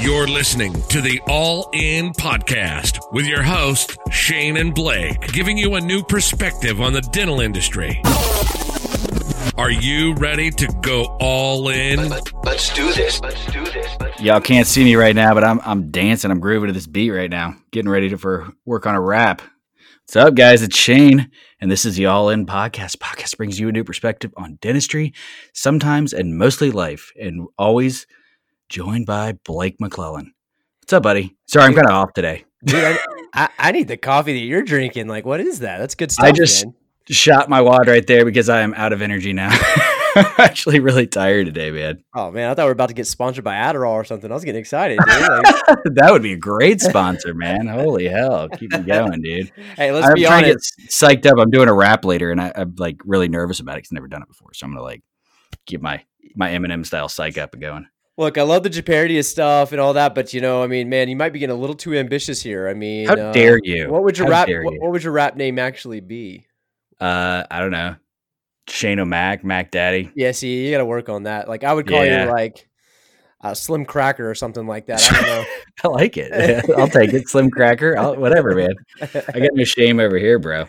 You're listening to the All In Podcast with your host, Shane and Blake, giving you a new perspective on the dental industry. Are you ready to go all in? Let's do this. Let's do this. Let's Y'all can't see me right now, but I'm I'm dancing. I'm grooving to this beat right now. Getting ready to for work on a rap. What's up, guys? It's Shane, and this is the All In Podcast. Podcast brings you a new perspective on dentistry, sometimes and mostly life, and always joined by Blake McClellan. What's up, buddy? Sorry, I'm kind of off today. Dude, I, I, I need the coffee that you're drinking. Like, what is that? That's good stuff. I just man. shot my wad right there because I am out of energy now. I'm actually really tired today, man. Oh man, I thought we were about to get sponsored by Adderall or something. I was getting excited. Dude. Like, that would be a great sponsor, man. Holy hell. Keep me going, dude. hey, let's I'm be trying honest. to get psyched up. I'm doing a rap later, and I, I'm like really nervous about it because I've never done it before. So I'm gonna like get my my Eminem style psych up and going. Look, I love the of stuff and all that, but you know, I mean, man, you might be getting a little too ambitious here. I mean, How uh, dare you? What would your How rap? What, you? what would your rap name actually be? Uh, I don't know. Shane O'Mac, Mac Daddy. Yeah, see, you got to work on that. Like, I would call Yeah. you like uh, Slim Cracker or something like that. I don't know. I like it. I'll take it. Slim Cracker. I'll, whatever, man. I got no shame over here, bro.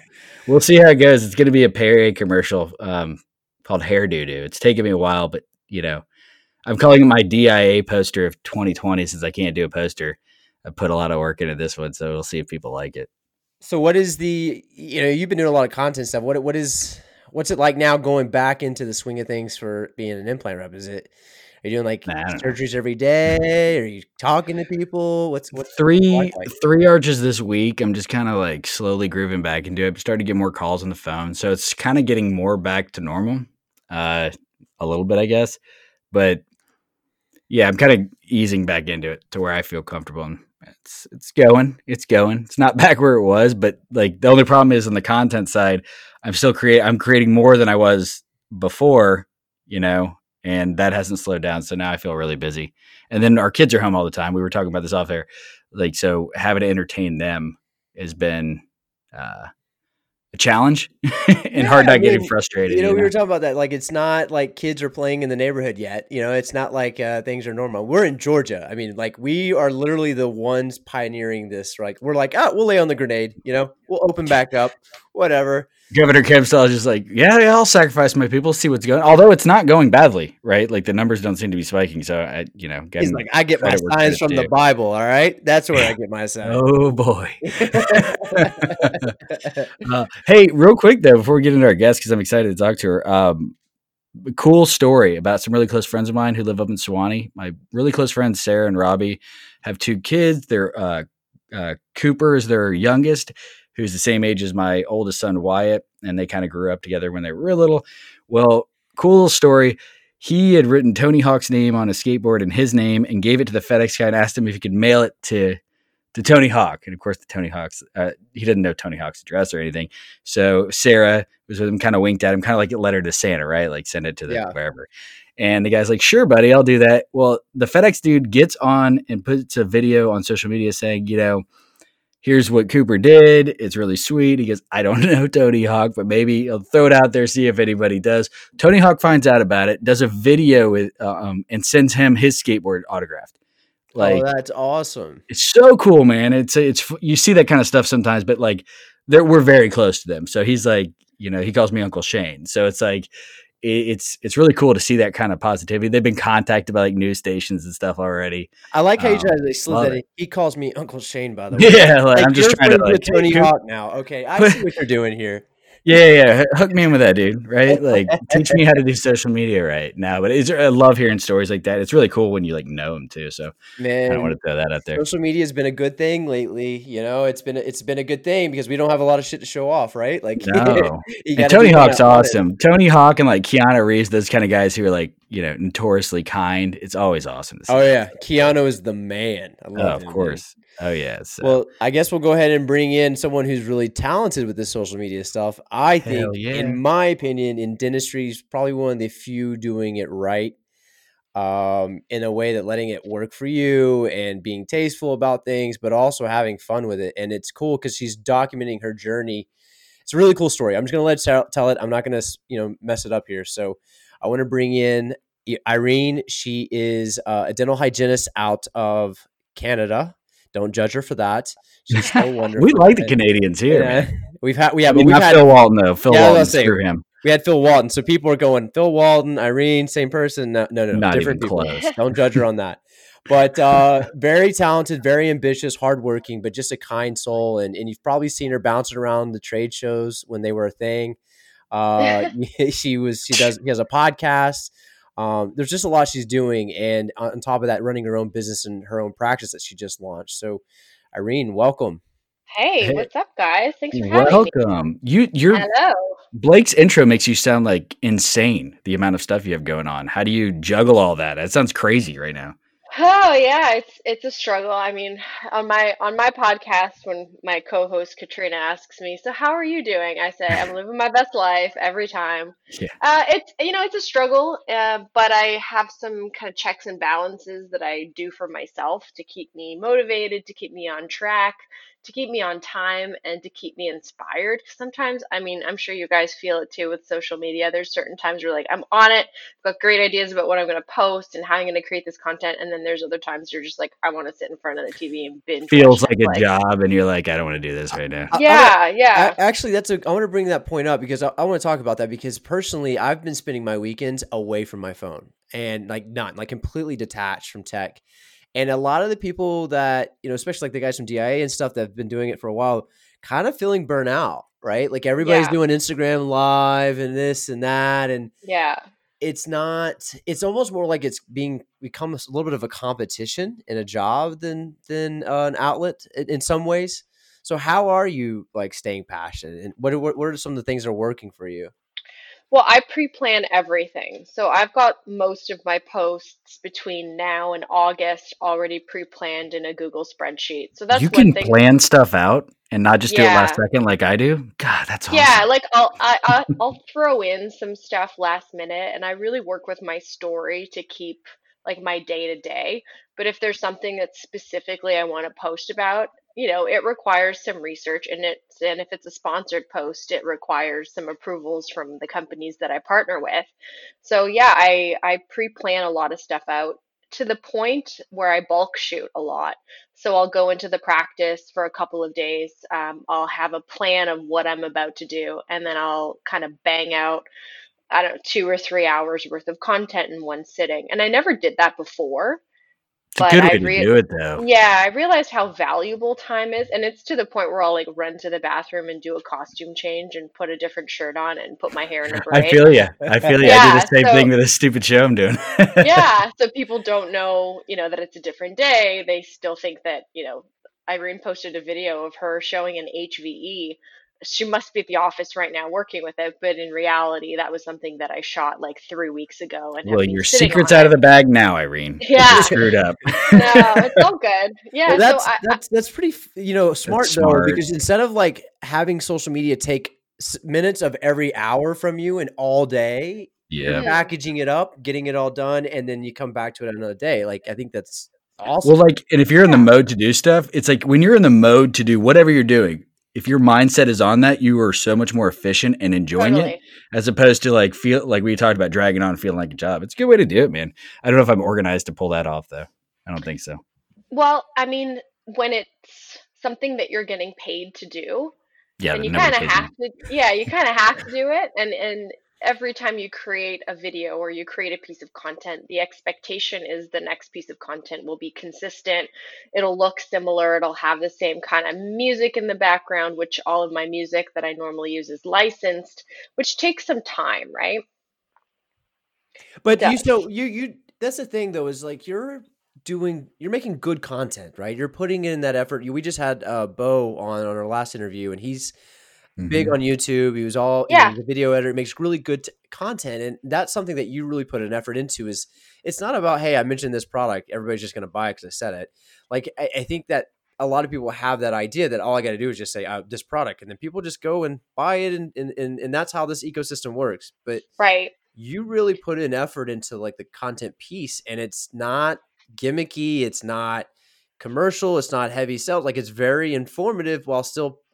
We'll see how it goes. It's going to be a Perrier commercial um, called Hair Doo Doo. It's taken me a while, but you know, I'm calling it my DIA poster of 2020 since I can't do a poster. I put a lot of work into this one, so we'll see if people like it. So what is the you know you've been doing a lot of content stuff. What what is what's it like now going back into the swing of things for being an implant rep? Is it are you doing like Nah, know. surgeries every day? Are you talking to people? What's what's Three like? three arches this week. I'm just kind of like slowly grooving back into it. Starting to get more calls on the phone, so it's kind of getting more back to normal, uh, a little bit, I guess. But yeah, I'm kind of easing back into it to where I feel comfortable. And it's it's going, it's going. It's not back where it was, but like the only problem is on the content side, I'm still create. I'm creating more than I was before, you know, and that hasn't slowed down. So now I feel really busy. And then our kids are home all the time. We were talking about this off air, like so having to entertain them has been uh, a challenge and hard Yeah, I not getting frustrated. You know, you we were talking about that. Like, it's not like kids are playing in the neighborhood yet. You know, it's not like uh, things are normal. We're in Georgia. I mean, like, we are literally the ones pioneering this. Like, we're like, ah, we'll lay on the grenade. You know, we'll open back up, whatever. Governor Kempstall is just like, yeah, yeah, I'll sacrifice my people, see what's going. Although it's not going badly, right? Like the numbers don't seem to be spiking. So I, you know, He's like, I get my signs from the. Bible. All right, that's where I get my signs. oh boy. Uh, hey, real quick though, before we get into our guest, because I'm excited to talk to her. Um, a cool story about some really close friends of mine who live up in Sewanee. My really close friends Sarah and Robbie have two kids. They're uh, uh, Cooper is their youngest, who's the same age as my oldest son Wyatt, and they kind of grew up together when they were real little. Well, cool little story. He had written Tony Hawk's name on a skateboard and his name, and gave it to the FedEx guy and asked him if he could mail it to to Tony Hawk. And of course, the Tony Hawk's uh, he didn't know Tony Hawk's address or anything. So Sarah was with him, kind of winked at him, kind of like a letter to Santa, right? Like send it to the Yeah. wherever. And the guy's like, "Sure, buddy, I'll do that." Well, the FedEx dude gets on and puts a video on social media saying, "You know, here's what Cooper did. It's really sweet." He goes, "I don't know Tony Hawk, but maybe I'll throw it out there, see if anybody does." Tony Hawk finds out about it, does a video with, uh, um, and sends him his skateboard autographed. Like oh, that's awesome. it's so cool, man. It's it's you see that kind of stuff sometimes, but like they're we're very close to them. So he's like, you know, he calls me Uncle Shane. So it's like it's it's really cool to see that kind of positivity. They've been contacted by like news stations and stuff already. I like how you Um, try to slip love that it. He calls me Uncle Shane, by the way. Yeah, like, Like, I'm just trying to like with Tony Hawk now. Okay, I see what you're doing here. Yeah, yeah, hook me in with that, dude. Right? Like, teach me how to do social media right now. But it's I love hearing stories like that. It's really cool when you like know them too. So man, I want to throw that out there. social media has been a good thing lately. You know, it's been it's been a good thing because we don't have a lot of shit to show off, right? Like, No. Tony Hawk's awesome. Tony Hawk and like Keanu Reeves, those kind of guys who are like, you know, notoriously kind. It's always awesome to see. Oh yeah, Keanu is the man. I Oh, of him, course. Oh yeah. So, Well, I guess we'll go ahead and bring in someone who's really talented with this social media stuff. I think, yeah. in my opinion, in dentistry, he's probably one of the few doing it right. Um, in a way that letting it work for you and being tasteful about things, but also having fun with it. And it's cool because she's documenting her journey. It's a really cool story. I'm just gonna let tell it. I'm not gonna you know mess it up here. So I want to bring in Irene, she is uh, a dental hygienist out of Canada. Don't judge her for that. She's so wonderful. we like the Canadians here. Yeah. We've had, we, yeah, I mean, we've not had, Phil Walton though. Phil Yeah, Walton, screw him. we had Phil Walton. So people are going, Phil Walton, Irene, same person. No, no, no, Not different people. close. Don't judge her on that. But uh, very talented, very ambitious, hardworking, but just a kind soul. And, and you've probably seen her bouncing around the trade shows when they were a thing. Uh, she was, she does, she has a podcast. Um, there's just a lot she's doing. And on on top of that, running her own business and her own practice that she just launched. So, Irene, welcome. Hey, Hey. what's up, guys? Thanks for having me. Welcome. You, your Hello. Blake's intro makes you sound like insane. The amount of stuff you have going on. How do you juggle all that? That sounds crazy right now. Oh yeah, it's it's a struggle. I mean, on my on my podcast, when my co-host Katrina asks me, "So how are you doing?" I say, "I'm living my best life every time." Yeah. Uh, it's you know it's a struggle, uh, but I have some kind of checks and balances that I do for myself to keep me motivated, to keep me on track, to keep me on time, and to keep me inspired. Sometimes, I mean, I'm sure you guys feel it too with social media. There's certain times where like I'm on it, I've got great ideas about what I'm going to post and how I'm going to create this content, and then there's other times you're just like, I want to sit in front of the TV and binge. Feels watch like a Netflix. job, and you're like, I don't want to do this right now. I- I Yeah, yeah. Actually, that's a. I want to bring that point up because I, I want to talk about that because personally, I've been spending my weekends away from my phone and like not like completely detached from tech. And a lot of the people that you know, especially like the guys from DIA and stuff that have been doing it for a while, kind of feeling burnout, right? Like everybody's Yeah. doing Instagram live and this and that, and yeah. it's not. It's almost more like it's being become a little bit of a competition in a job than than uh, an outlet in, in some ways. So how are you like staying passionate, and what are, what are some of the things that are working for you? Well, I pre-plan everything. So I've got most of my posts between now and August already pre-planned in a Google spreadsheet. So that's you can thing. plan stuff out and not just do it last second like I do. God, that's awesome. Yeah, like I'll I, I, I'll throw in some stuff last minute, and I really work with my story to keep like my day to day. But if there's something that specifically I want to post about, you know, it requires some research, and it's and if it's a sponsored post, it requires some approvals from the companies that I partner with. So yeah, I I pre-plan a lot of stuff out to the point where I bulk shoot a lot. So I'll go into the practice for a couple of days. Um, I'll have a plan of what I'm about to do, and then I'll kind of bang out, I don't know, two or three hours worth of content in one sitting. And I never did that before. It's a but good I way to do it though. Yeah, I realized how valuable time is, and it's to the point where I'll like run to the bathroom and do a costume change and put a different shirt on and put my hair in a braid. I feel you. I feel you. I do the same so- thing with this stupid show I'm doing. yeah, so people don't know, you know, that it's a different day. They still think that, you know, Irene posted a video of her showing an HVE. She must be at the office right now working with it, but in reality, that was something that I shot like three weeks ago. And well, your secret's out it. of the bag now, Irene. Yeah. You're screwed up. No, it's all good. Yeah, Well, that's so I, that's that's pretty you know smart though smart. because instead of like having social media take minutes of every hour from you and all day, yeah. Mhm. packaging it up, getting it all done, and then you come back to it another day. Like I think that's awesome. Well, like, and if you're in the mode to do stuff, it's like when you're in the mode to do whatever you're doing, if your mindset is on that, you are so much more efficient and enjoying it as opposed to like feel like we talked about dragging on feeling like a job. It's a good way to do it, man. I don't know if I'm organized to pull that off though. I don't think so. Well, I mean, when it's something that you're getting paid to do, Yeah, and you kind of have to yeah you kind of have to do it and and every time you create a video or you create a piece of content the expectation is the next piece of content will be consistent it'll look similar it'll have the same kind of music in the background which all of my music that i normally use is licensed which takes some time right But you so you you that's the thing though is like you're doing you're making good content, right? You're putting in that effort. You- We just had uh Bo on on our last interview and he's big Mhm. on YouTube. He was all you know, Yeah. he's a video editor, makes really good t- content and that's something that you really put an effort into is it's not about hey, I mentioned this product, everybody's just going to buy it cuz I said it. Like I, I think that a lot of people have that idea that all I got to do is just say uh, this product and then people just go and buy it and, and and and that's how this ecosystem works. But right you really put an effort into like the content piece and it's not gimmicky it's not commercial it's not heavy sell like it's very informative while still c-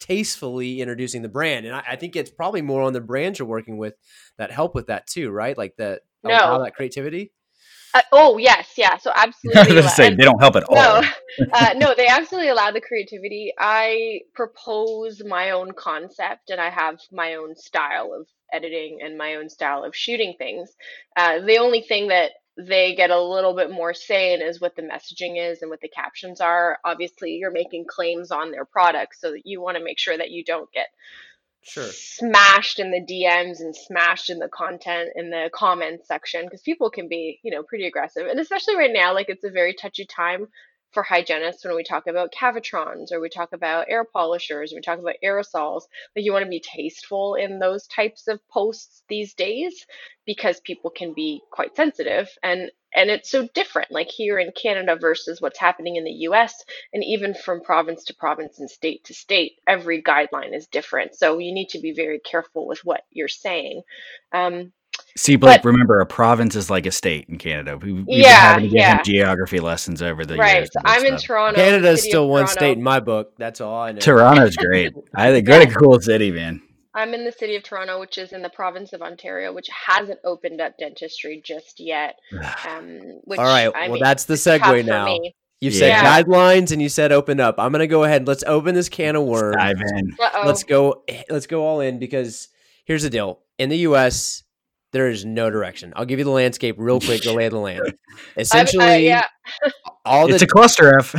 tastefully introducing the brand and I, I think it's probably more on the brands you're working with that help with that too right like the no. allow No. that creativity? Uh, oh yes, yeah. So absolutely. I was absolutely. going to allow- say they don't help at all. No, uh, no, they absolutely allow the creativity. I propose my own concept, and I have my own style of editing and my own style of shooting things. Uh, the only thing that they get a little bit more say in is what the messaging is and what the captions are. Obviously, you're making claims on their product, so that you want to make sure that you don't get Sure. smashed in the DMs and smashed in the content in the comments section because people can be, you know, pretty aggressive. And especially right now, like it's a very touchy time for hygienists when we talk about cavitrons or we talk about air polishers, we talk about aerosols. Like you want to be tasteful in those types of posts these days because people can be quite sensitive and and it's so different like here in Canada versus what's happening in the US and even from province to province and state to state every guideline is different so you need to be very careful with what you're saying um, See, Blake, but- remember a province is like a state in Canada. We, we've been Yeah, having to give him geography lessons over the right years. so of this i'm in toronto Canada is city still one Toronto. state in my book. That's all I know. Toronto's great. I think what a cool city, man. i'm in the city of toronto which is in the province of ontario which hasn't opened up dentistry just yet um, which all right. I well, mean, that's the segue now. me. You said Yeah. guidelines and you said open up. I'm gonna go ahead. Let's open this can of worms. Dive in. Uh-oh. Let's go. Let's go all in because here's the deal. In the U.S., there is no direction. I'll give you the landscape real quick. The lay of the land. I'm- Essentially, uh, yeah all It's a cluster F.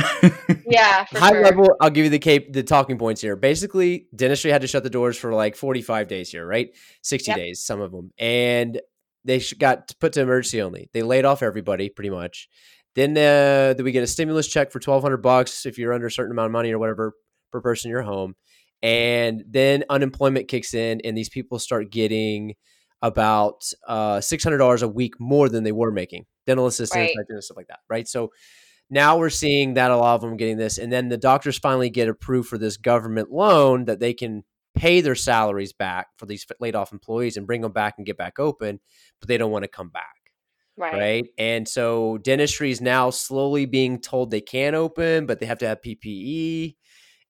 yeah for high sure. level. I'll give you the cape, the talking points here. Basically, dentistry had to shut the doors for like 45 days here, right? 60 Yep. days, some of them, and they got put to emergency only. They laid off everybody pretty much. Then, uh, then we get a stimulus check for 1,200 bucks if you're under a certain amount of money or whatever per person in your home, and then unemployment kicks in, and these people start getting about uh, $600 a week more than they were making dental assistants, Right. hygienists, stuff like that, right? So now we're seeing that a lot of them getting this, and then the doctors finally get approved for this government loan that they can pay their salaries back for these laid off employees and bring them back and get back open, but they don't want to come back, right. right? And so dentistry is now slowly being told they can open, but they have to have PPE.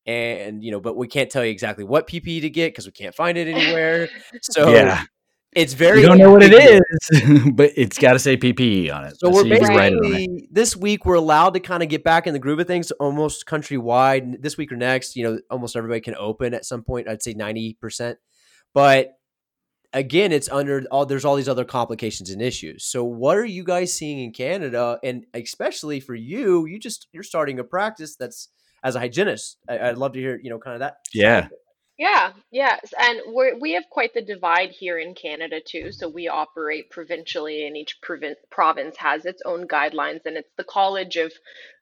And you know, but we can't tell you exactly what PPE to get because we can't find it anywhere. So yeah. It's very You don't know what it is, but it's got to say PPE on it. So we're can it basically this week we're allowed to kind of get back in the groove of things almost countrywide. This week or next, you know, almost everybody can open at some point. I'd say ninety percent, but again, it's under all. There's all these other complications and issues. So what are you guys seeing in Canada, and especially for you? You just you're starting a practice that's as a hygienist. I, I'd love to hear you know kind of that. Yeah. Yeah, yes, and we we have quite the divide here in Canada too. So we operate provincially, and each provin- province has its own guidelines, and it's the college of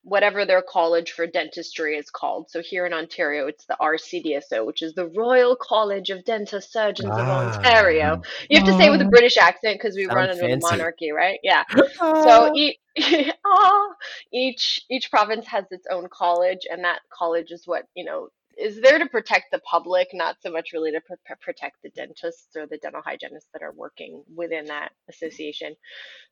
whatever their college for dentistry is called. So here in Ontario, it's the RCDSO, which is the Royal College of Dental Surgeons of Ah. Ontario. You have to say it with a British accent because we run under the monarchy, right? Yeah. So each, each each province has its own college, and that college is what you know is there to protect the public, not so much really to pr- pr- protect the dentists or the dental hygienists that are working within that association.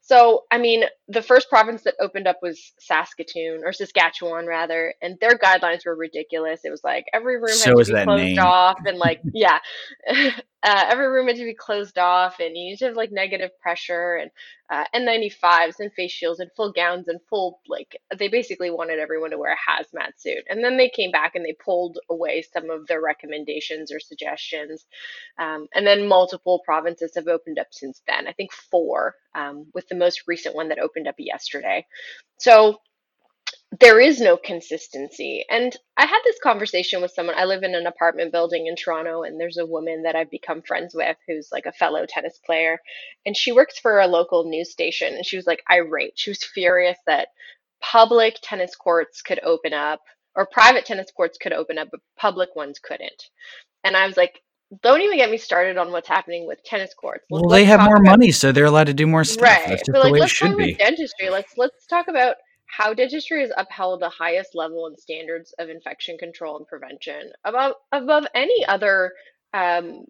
So, I mean, the first province that opened up was Saskatoon or Saskatchewan rather, and their guidelines were ridiculous. It was like every room So had to be closed name. off, and like yeah, uh, every room had to be closed off, and you need to have like negative pressure and uh, N95s and face shields and full gowns and full like they basically wanted everyone to wear a hazmat suit. And then they came back and they pulled away some of their recommendations or suggestions. Um, and then multiple provinces have opened up since then. I think four, um, with the most recent one that opened up yesterday. So there is no consistency. And I had this conversation with someone. I live in an apartment building in Toronto, and there's a woman that I've become friends with who's like a fellow tennis player. And she works for a local news station. And she was like irate. She was furious that public tennis courts could open up, or private tennis courts could open up, but public ones couldn't. And I was like, don't even get me started on what's happening with tennis courts. Let- Well, they let's have more about- money, so they're allowed to do more stuff. Right. That's just But the way it let's talk should about be. dentistry. Let's let's talk about how dentistry has upheld the highest level and standards of infection control and prevention above above any other um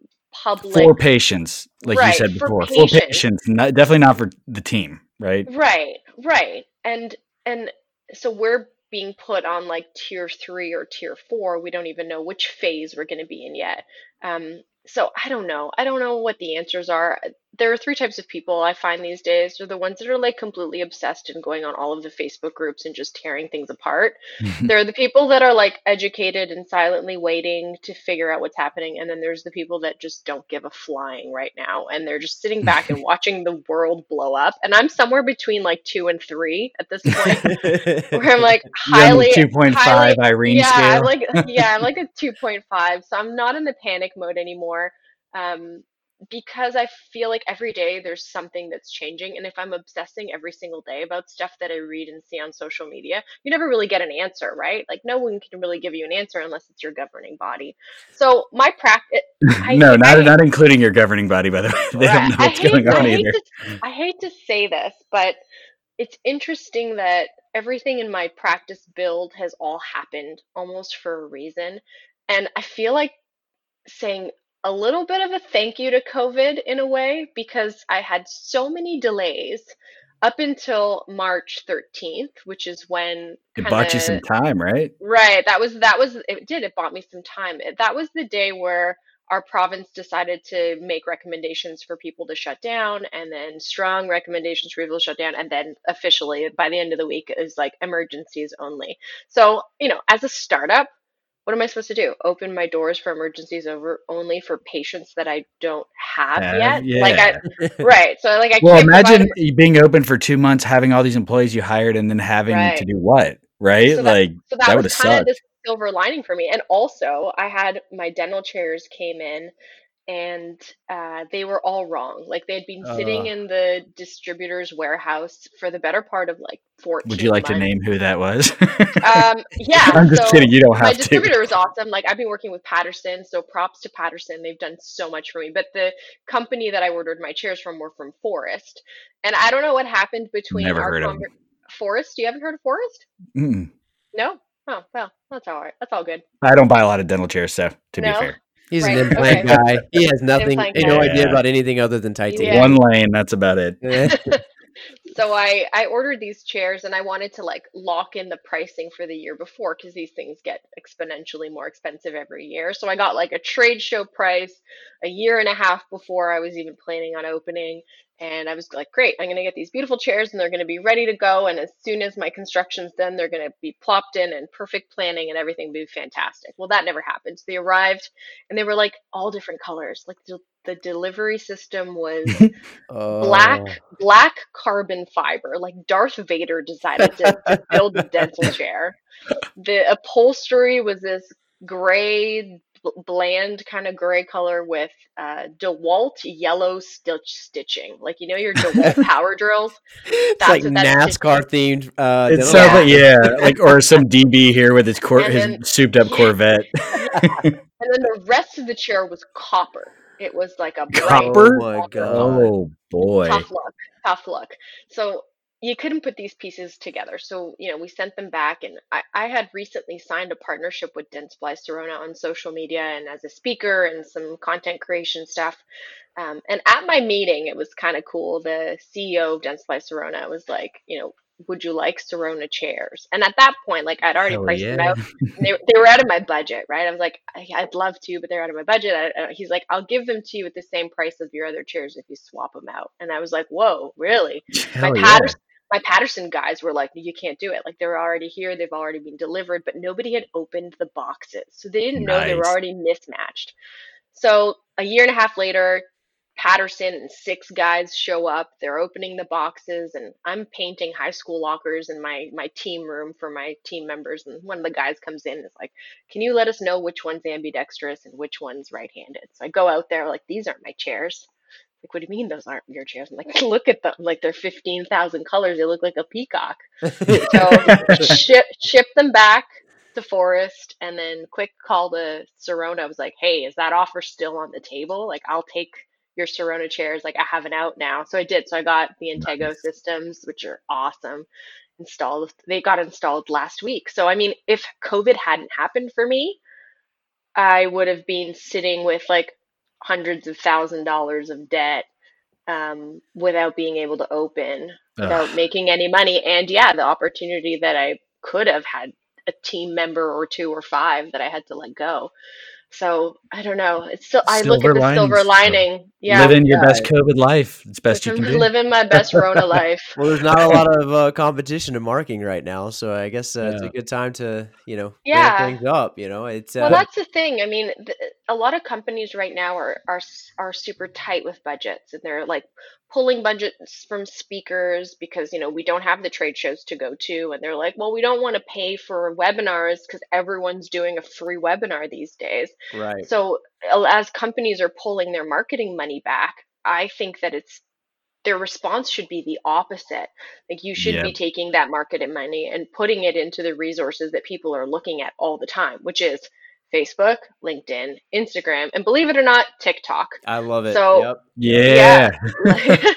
public For patients, like you said before. For patients. patients, not, definitely not for the team, right? Right, right. And and so we're being put on like tier three or tier four. We don't even know which phase we're going to be in yet. Um, so I don't know. I don't know what the answers are. There are three types of people I find these days. Are the ones that are like completely obsessed and going on all of the Facebook groups and just tearing things apart. there are the people that are like educated and silently waiting to figure out what's happening. And then there's the people that just don't give a flying right now. And they're just sitting back and watching the world blow up. And I'm somewhere between like two and three at this point, where I'm like highly. 2.5 highly- Irene yeah, scale. I'm like yeah, I'm like a 2.5. So I'm not in the panic mode anymore. Um, because I feel like every day there's something that's changing. And if I'm obsessing every single day about stuff that I read and see on social media, you never really get an answer, right? Like no one can really give you an answer unless it's your governing body. So my practice, no, not I- not including your governing body, by the way. They don't know what's hate, going on I either. To, I hate to say this, but it's interesting that everything in my practice build has all happened almost for a reason. And I feel like saying a little bit of a thank you to COVID in a way because I had so many delays up until March 13th, which is when It bought you some time, right? Right. That was that was it did. It bought me some time. It- That was the day where our province decided to make recommendations for people to shut down and then strong recommendations for people to shut down and then officially by the end of the week it was like emergencies only. So, you know, as a startup, what am I supposed to do? Open my doors for emergencies over only for patients that I don't have Have- yet? Like I right. So like I Well, can't provide imagine you being open for two months, having all these employees you hired, and then having to do what? Right? So that- like so that, that would was have kind of sucked. the silver lining for me and also i had my dental chairs came in and uh, they were all wrong. Like they had been sitting in the distributor's warehouse for the better part of like 14 Would you like to name who that was? um yeah I'm just so kidding. You don't my have to. distributor is awesome. Like i've been working with patterson so props to patterson. They've done so much for me. But the company that i ordered my chairs from were from forest and i don't know what happened between Never our heard of forest you haven't heard of forest Mm. no? Oh well that's all right. That's all good. I don't buy a lot of dental chairs, so to No? be fair, He's Right, an implant okay. guy. He has nothing, no guy. idea Yeah. about anything other than Yeah. titanium. one lane. That's about it. so I I ordered these chairs and I wanted to like lock in the pricing for the year before because these things get exponentially more expensive every year. So I got like a trade show price a year and a half before I was even planning on opening. And I was like, great, I'm going to get these beautiful chairs and they're going to be ready to go. And as soon as my construction's done, they're going to be plopped in and perfect planning and everything will be fantastic. Well, that never happened. So they arrived and they were like all different colors. Like the, the delivery system was Oh. black black carbon fiber like darth vader decided to, to build a dental chair the upholstery was this gray bland kind of gray color with uh, dewalt yellow stitch stitching like you know your dewalt power drills It's That's like what that is. NASCAR themed. Uh, It dental sounds like yeah, like or some DB here with his cor- And his souped up Yeah. Corvette. and then the rest of the chair was copper it was like a Copper? Oh my. God. Oh boy. tough luck tough luck so you couldn't put these pieces together so you know we sent them back and i, I had recently signed a partnership with dentsply Sirona on social media and as a speaker and some content creation stuff um, and at my meeting it was kind of cool the ceo of dentsply Sirona was like you know would you like Sirona chairs? And at that point, like I'd already Hell priced them out. They, they were out of my budget, right? I was like, I, I'd love to, but they're out of my budget. I, I- he's like, I'll give them to you at the same price of your other chairs if you swap them out. And I was like, whoa, really? Hell my yeah. Patterson, my Patterson guys were like, you can't do it. Like they're already here, they've already been delivered, but nobody had opened the boxes, so they didn't know they were already mismatched. So a year and a half later, Patterson and six guys show up. They're opening the boxes, and I'm painting high school lockers in my my team room for my team members. And one of the guys comes in and is like, "Can you let us know which one's ambidextrous and which one's right-handed?" So I go out there like, "These aren't my chairs." Like, what do you mean those aren't your chairs? I'm like, look at them. Like they're fifteen thousand colors. They look like a peacock. So ship ship them back to Forest, and then quick call to Sirona. I was like, hey, is that offer still on the table? Like, I'll take your Sirona chairs. Like, I have an out now. So I did. So I got the Intego systems, which are awesome. Installed. They got installed last week. So I mean, if COVID hadn't happened for me, I would have been sitting with like hundreds of thousand dollars of debt um, without being able to open without Ugh. making any money. And yeah, the opportunity that I could have had a team member or two or five that I had to let go. So I don't know. It's still I look at the silver linings, so lining. Yeah, Living your Yeah. best COVID life. It's best you can do. living my best Rona life. Well, there's not a lot of uh, competition in marketing right now, so I guess uh, it's a good time to you know Yeah. ramp things up. You know, it's uh, Well, that's the thing. I mean, th- a lot of companies right now are are are super tight with budgets, and they're like pulling budgets from speakers because you know we don't have the trade shows to go to, and they're like, well, we don't want to pay for webinars because everyone's doing a free webinar these days. right. So as companies are pulling their marketing money back, I think that it's their response should be the opposite. Like you should be taking that marketing money and putting it into the resources that people are looking at all the time, which is Facebook, LinkedIn, Instagram, and believe it or not, TikTok. I love it. So- yep. Yeah.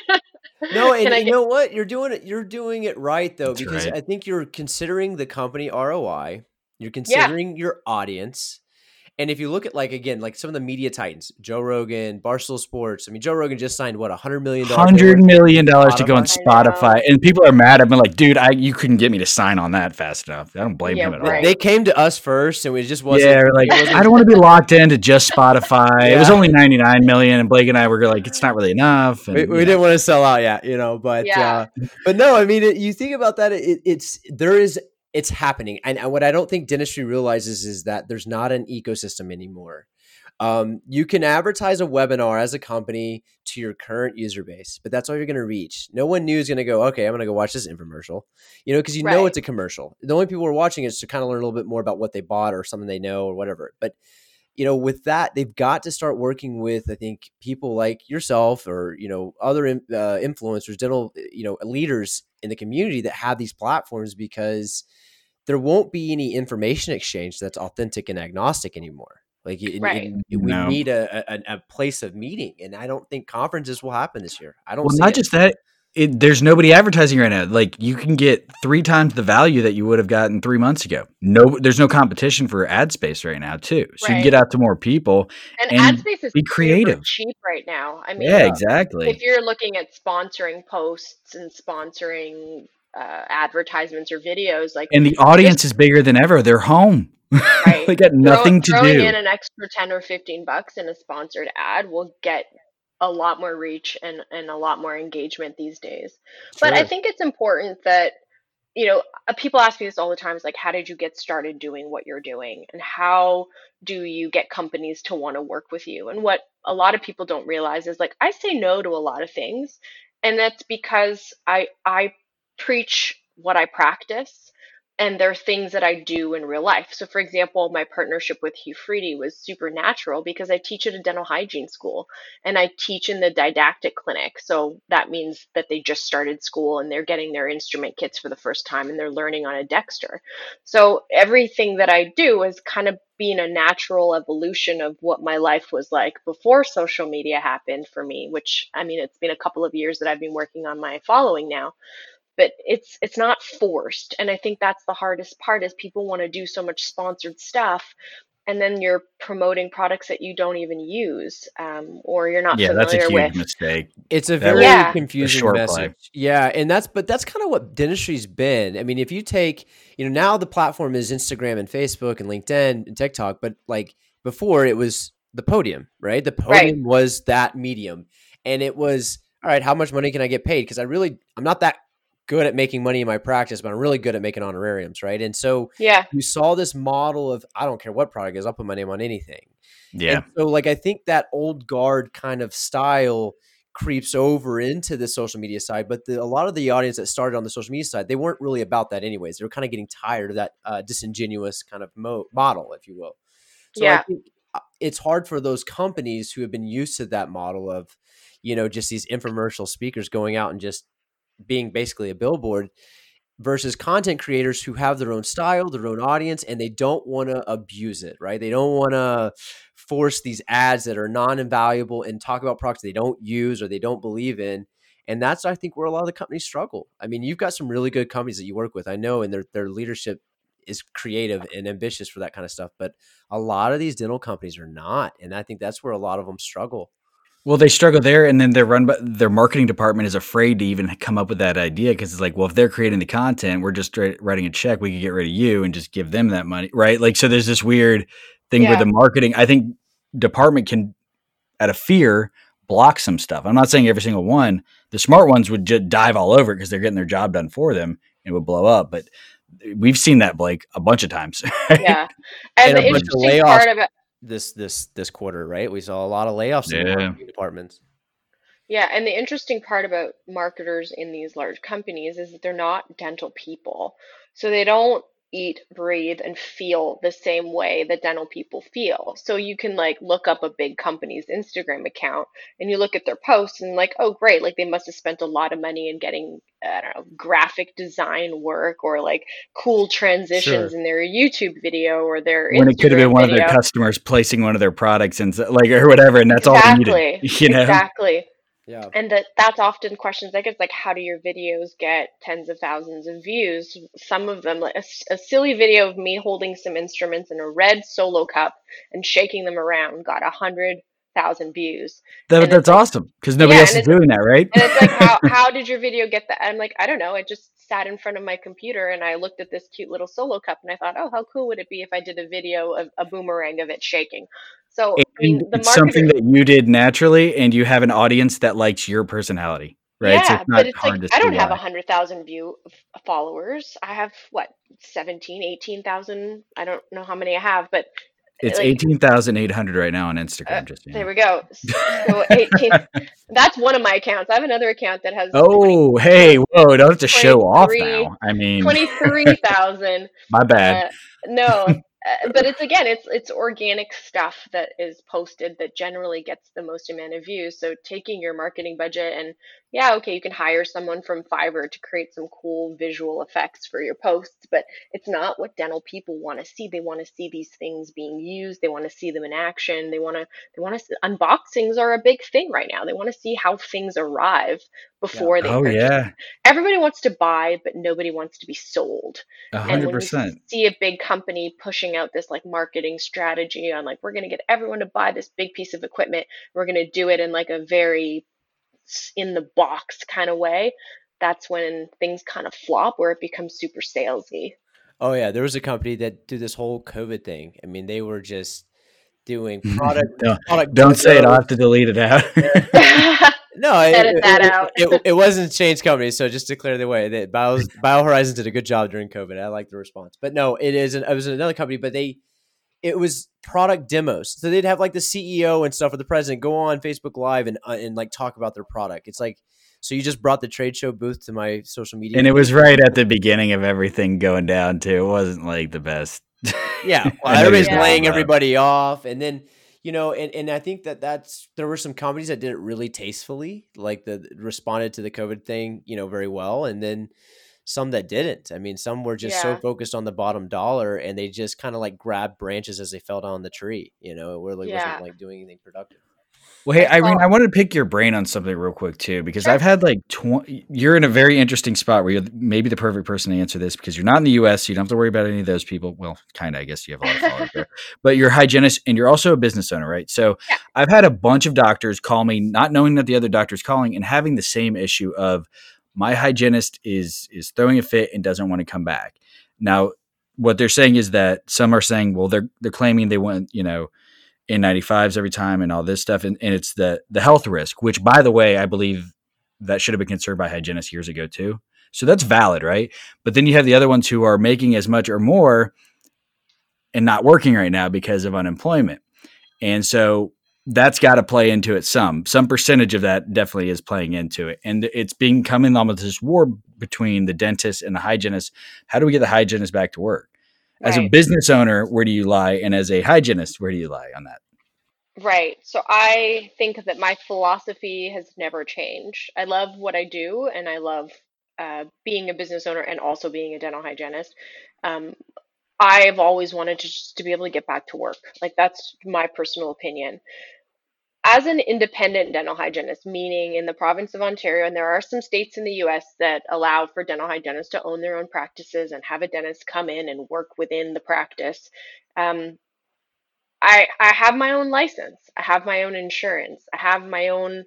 No, and Can I you get- know what? You're doing it. You're doing it right though, That's because right. I think you're considering the company ROI. You're considering your audience. And if you look at like again, like some of the media titans, Joe Rogan, Barstool Sports. I mean, Joe Rogan just signed what a hundred million dollars. Hundred million dollars to go on Spotify? I know. Spotify, and people are mad. I've been like, dude, I you couldn't get me to sign on that fast enough. I don't blame Yeah, him at They, all. right. they came to us first, and we just wasn't. yeah, like wasn't- I don't want to be locked into just Spotify. It was only ninety nine million, and Blake and I were like, it's not really enough. And, we, we you didn't want to sell out yet, you know, but Yeah. uh, but no, I mean, it, you think about that, it, it's there is it's happening, and and what I don't think dentistry realizes is that there's not an ecosystem anymore. Um, you can advertise a webinar as a company to your current user base, but that's all you're going to reach. No one new is going to go, okay, I'm going to go watch this infomercial, you know, because you know it's a commercial. The only people who are watching is to kind of learn a little bit more about what they bought or something they know or whatever. But you know, with that, they've got to start working with, I think, people like yourself or you know other uh, influencers, dental, you know, leaders in the community that have these platforms because there won't be any information exchange that's authentic and agnostic anymore. Like, it, it- Right. it- we No. need a, a, a place of meeting, and I don't think conferences will happen this year. I don't. well, see not it. just that. It, there's nobody advertising right now. Like you can get three times the value that you would have gotten three months ago. No, there's no competition for ad space right now, too. So you Right. can get out to more people. And, And ad space is be creative. cheap right now. I mean, Yeah, exactly. if you're looking at sponsoring posts and sponsoring uh, advertisements or videos, like And the audience is bigger than ever. They're home. Right. they got nothing to do. in an extra 10 or 15 bucks in a sponsored ad will get a lot more reach and, and a lot more engagement these days. But I think it's important that, you know, uh, people ask me this all the time is like, how did you get started doing what you're doing? And how do you get companies to want to work with you? And what a lot of people don't realize is like, I say no to a lot of things. And that's because I, I preach what I practice and there are things that I do in real life. So, for example, my partnership with Hu-Friedy was supernatural because I teach at a dental hygiene school and I teach in the didactic clinic. So that means that they just started school and they're getting their instrument kits for the first time and they're learning on a Dexter. So everything that I do is kind of being a natural evolution of what my life was like before social media happened for me, which I mean, it's been a couple of years that I've been working on my following now but it's it's not forced and i think that's the hardest part is people want to do so much sponsored stuff and then you're promoting products that you don't even use um, or you're not yeah, that's a huge with mistake. It's a That very Yeah. confusing short message. play. Yeah, and that's but that's kind of what dentistry's been. I mean, if you take, you know, now the platform is Instagram and Facebook and LinkedIn and TikTok, but like before it was the podium, right? The Right. podium was that medium. And it was, all right, how much money can I get paid? Because I really I'm not that good at making money in my practice, but I'm really good at making honorariums, right? And so yeah you saw this model of I don't care what product is, I'll put my name on anything. Yeah. And so like I think that old guard kind of style creeps over into the social media side, but the, a lot of the audience that started on the social media side, they weren't really about that anyways. They were kind of getting tired of that uh, disingenuous kind of mo- model, if you will. So I Yeah. think uh, it's hard for those companies who have been used to that model of, you know, just these infomercial speakers going out and just being basically a billboard versus content creators who have their own style, their own audience, and they don't want to abuse it, right? They don't want to force these ads that are non-invaluable and talk about products they don't use or they don't believe in. And that's I think where a lot of the companies struggle. I mean, you've got some really good companies that you work with. I know, and their their leadership is creative and ambitious for that kind of stuff. But a lot of these dental companies are not, and I think that's where a lot of them struggle. Well, they struggle there, and then they're run by their marketing department is afraid to even come up with that idea because it's like, well, if they're creating the content, we're just writing a check. We could get rid of you and just give them that money, right? Like, so there's this weird thing where the marketing, I think, department can, out of fear, block some stuff. I'm not saying every single one. The smart ones would just dive all over because they're getting their job done for them and it would blow up. But eh, we've seen that, Blake, a bunch of times. Yeah. And, And the of interesting part about This this this quarter, right? We saw a lot of layoffs in the marketing departments. Yeah, and the interesting part about marketers in these large companies is that they're not dental people. So they don't eat, breathe, and feel the same way that dental people feel. So you can like look up a big company's Instagram account and you look at their posts and like, oh great, like they must have spent a lot of money in getting, I don't know, graphic design work or like cool transitions Sure. in their YouTube video or their when it could have been Instagram one of their customers placing one of their products and like or whatever, and that's all they Exactly. needed. You know, Exactly. Yeah. And that that's often questions I get like how do your videos get tens of thousands of views? Some of them like a, s- a silly video of me holding some instruments in a red solo cup and shaking them around got a hundred thousand views. that, that's like- awesome because nobody Yeah, else is doing that, right? And it's like how how did your video get that? I'm like I don't know. I just sat in front of my computer and I looked at this cute little solo cup and I thought, oh, how cool would it be if I did a video of a boomerang of it shaking? So I mean, it's something that you did naturally, and you have an audience that likes your personality, right? so Yeah, it's not but it's hard like I don't have why. a hundred thousand view followers. I have what 17, 18,000. I don't know how many I have, but It's like- eighteen thousand eight hundred right now on Instagram. Uh, just there we go. So 18. that's one of my accounts. I have another account that has Oh, hey, whoa! Don't have to show off now. I mean, twenty three thousand. my bad. Uh, no, uh, but it's again, it's it's organic stuff that is posted that generally gets the most amount of views. So taking your marketing budget and yeah, okay, you can hire someone from Fiverr to create some cool visual effects for your posts, but it's not what dental people want to see. They want to see these things being used. They want to see them in action. They want to they want to unboxings are a big thing right now. They want to see how things arrive before they oh purchase. yeah, Everybody wants to buy, but nobody wants to be sold. a And hundred when you percent. see a big company pushing out this like marketing strategy on like we're going to get everyone to buy this big piece of equipment, we're going to do it in like a very s- in the box kind of way. That's when things kind of flop where it becomes super salesy. Oh yeah, there was a company that did this whole COVID thing. I mean, they were just doing product. Don't- product Don't say it. I'll have to delete it out. No, it, Edit it- that it- out. It, it wasn't Change Company, so just to clear the way, that Bio BioHorizons did a good job during COVID. I like the response, but no, it is. An, it was another company, but they it was product demos. So they'd have like the CEO and stuff or the president go on Facebook Live and uh, and like talk about their product. It's like so you just brought the trade show booth to my social media, and it was right at the beginning of everything going down too. It wasn't like the best. Yeah, I well, everybody's you're laying everybody off, and then you know, and, and I think that that's there were some companies that did it really tastefully, like the responded to the COVID thing, you know, very well, and then some that didn't. I mean, some were just so focused on the bottom dollar, and they just kind of like grabbed branches as they fell down the tree. You know, it really Yeah. wasn't like doing anything productive. Well, hey, Irene, I wanted to pick your brain on something real quick too, because Sure. I've had like twenty. You're in a very interesting spot where you're maybe the perfect person to answer this because you're not in the U.S. So you don't have to worry about any of those people. Well, kind of, I guess you have a lot of followers there, but you're a hygienist and you're also a business owner, right? So Yeah. I've had a bunch of doctors call me, not knowing that the other doctor's calling, and having the same issue of my hygienist is is throwing a fit and doesn't want to come back. Now, what they're saying is that some are saying, well, they're they're claiming they want you know N95s every time and all this stuff. And, and it's the the health risk, which by the way, I believe that should have been considered by hygienists years ago too. So that's valid, right? But then you have the other ones who are making as much or more and not working right now because of unemployment. And so that's got to play into it some. Some percentage of that definitely is playing into it. And it's becoming almost this war between the dentist and the hygienist. How do we get the hygienist back to work? As a business owner, where do you lie? And as a hygienist, where do you lie on that? Right. So I think that my philosophy has never changed. I love what I do, and I love uh, being a business owner and also being a dental hygienist. Um, I've always wanted to just to be able to get back to work. Like that's my personal opinion. As an independent dental hygienist, meaning in the province of Ontario, and there are some states in the US that allow for dental hygienists to own their own practices and have a dentist come in and work within the practice. Um, I I have my own license. I have my own insurance. I have my own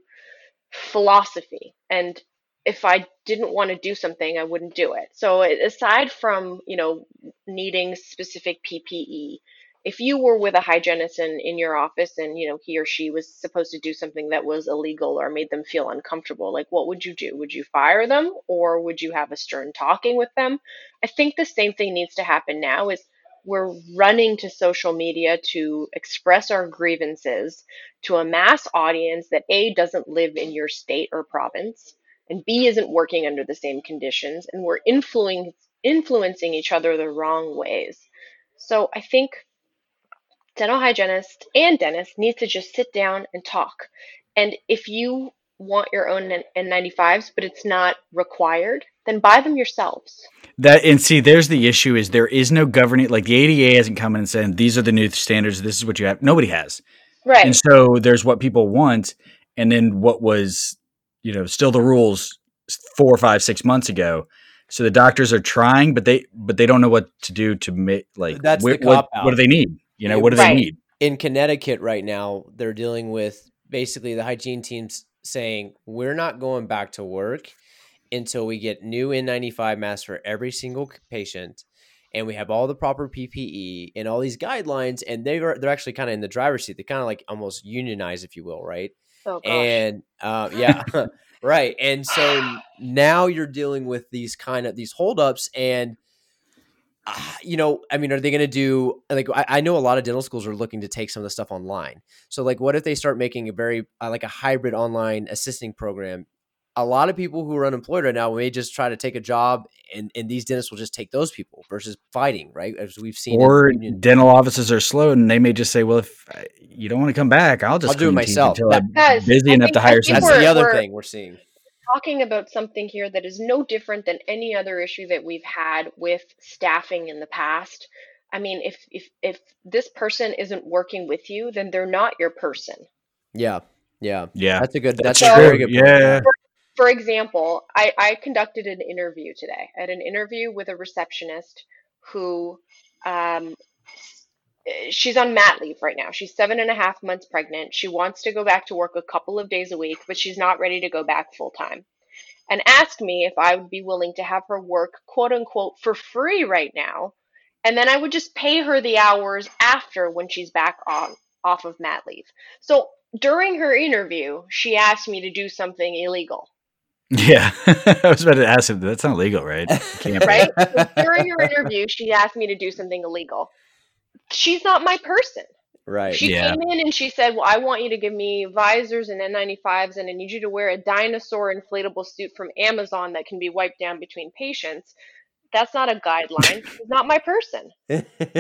philosophy. And if I didn't want to do something, I wouldn't do it. So aside from, you know, needing specific PPE, if you were with a hygienist in, in your office and you know he or she was supposed to do something that was illegal or made them feel uncomfortable like what would you do? Would you fire them or would you have a stern talking with them? I think the same thing needs to happen now is we're running to social media to express our grievances to a mass audience that a doesn't live in your state or province and b isn't working under the same conditions and we're influencing influencing each other the wrong ways. So i think dental hygienist and dentist needs to just sit down and talk. And if you want your own N95s, but it's not required, then buy them yourselves. That and see, there's the issue: is there is no governing. Like the ADA hasn't come in and said these are the new standards. This is what you have. Nobody has. Right. And so there's what people want, and then what was, you know, still the rules four, five, six months ago. So the doctors are trying, but they but they don't know what to do to make like That's the wh- what, cop-out. what do they need? You know, what do Right. they need? in Connecticut right now, they're dealing with basically the hygiene teams saying we're not going back to work until we get new N95 masks for every single patient, and we have all the proper PPE and all these guidelines. And they're they're actually kind of in the driver's seat. They kind of like almost unionize, if you will, right? Oh gosh. and uh, yeah right and so now you're dealing with these kind of these holdups and uh, you know i mean are they going to do like I, I know a lot of dental schools are looking to take some of the stuff online. So like what if they start making a very uh, like a hybrid online assisting program? A lot of people who are unemployed right now may just try to take a job and, and these dentists will just take those people versus fighting right? As we've seen Or dental offices are slow, and they may just say, "Well, if uh, you don't want to come back, I'll just I'll do it myself." until I'm Guys, busy I enough think- to hire think that's the other we're- thing we're seeing talking about something here that is no different than any other issue that we've had with staffing in the past. I mean, if if if this person isn't working with you, then they're not your person. yeah yeah Yeah, that's a good That's that's, a very good point. Yeah. For example, I, I conducted an interview today. I had an interview with a receptionist who um, she's on mat leave right now. She's seven and a half months pregnant. She wants to go back to work a couple of days a week, but she's not ready to go back full time. And asked me if I would be willing to have her work, quote unquote, for free right now. And then I would just pay her the hours after when she's back on off of mat leave. So during her interview, she asked me to do something illegal. yeah. I was about to ask him. That's not legal, right? Right? So during her interview, she asked me to do something illegal. She's not my person. right She Yeah. came in and she said, Well, I want you to give me visors and N95s, and I need you to wear a dinosaur inflatable suit from Amazon that can be wiped down between patients. That's not a guideline. She's not my person.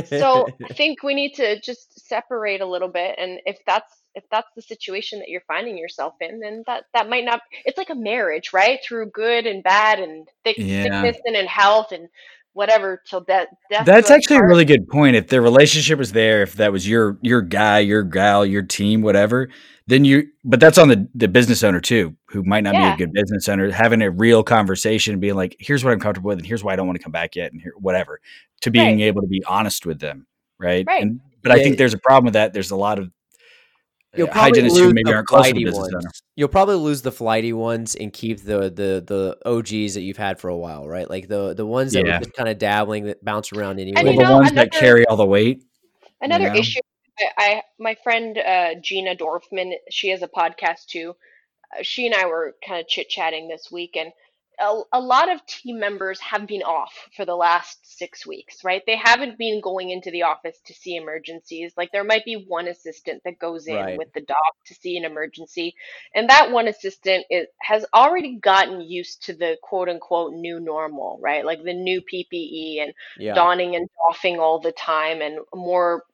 So I think we need to just separate a little bit. And if that's if that's the situation that you're finding yourself in, then that that might not. It's like a marriage, right? Through good and bad, and thick, Yeah. sickness and in health, and whatever till death. death That's do us actually a really good point. If the relationship was there, if that was your your guy, your gal, your team, whatever, then you. But that's on the the business owner too, who might not be a good business owner, having a real conversation, being like, "Here's what I'm comfortable with, and here's why I don't want to come back yet, and here whatever." To being Right. able to be honest with them, right? Right. And but I think there's a problem with that. There's a lot of You'll probably hygienists who lose maybe the aren't close to the flighty business ones. owner. You'll probably lose the flighty ones and keep the the the OGs that you've had for a while, right? Like the the ones that Yeah. were just kind of dabbling that bounce around anyway. And Well, you the know, ones that another- carry all the weight. Another know? issue, I, I my friend uh, Gina Dorfman, she has a podcast too. Uh, she and I were kind of chit chatting this week, and a, a lot of team members have been off for the last six weeks, right? They haven't been going into the office to see emergencies. Like there might be one assistant that goes in Right. with the doc to see an emergency, and that one assistant is, has already gotten used to the quote unquote new normal, right? Like the new PPE and yeah. donning and doffing all the time and more